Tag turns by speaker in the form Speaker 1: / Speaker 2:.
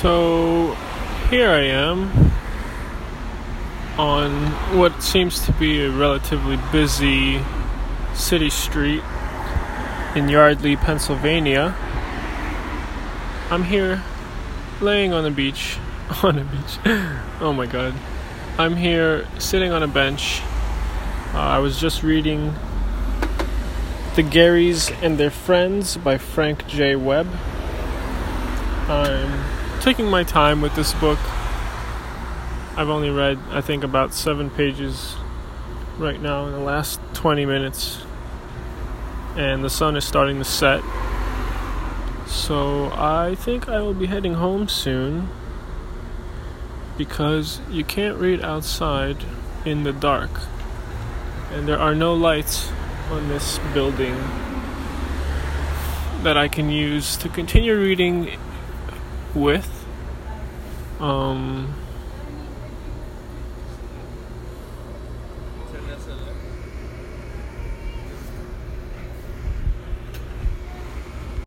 Speaker 1: So here I am on what seems to be a relatively busy city street in Yardley, Pennsylvania. I'm here laying on the beach. On a beach. oh my god. I'm here sitting on a bench. Uh, I was just reading The Garies and Their Friends by Frank J. Webb. I'm taking my time with this book. I've only read, I think, about seven pages right now in the last 20 minutes, and the sun is starting to set. So I think I will be heading home soon because you can't read outside in the dark, and there are no lights on this building that I can use to continue reading with. Um,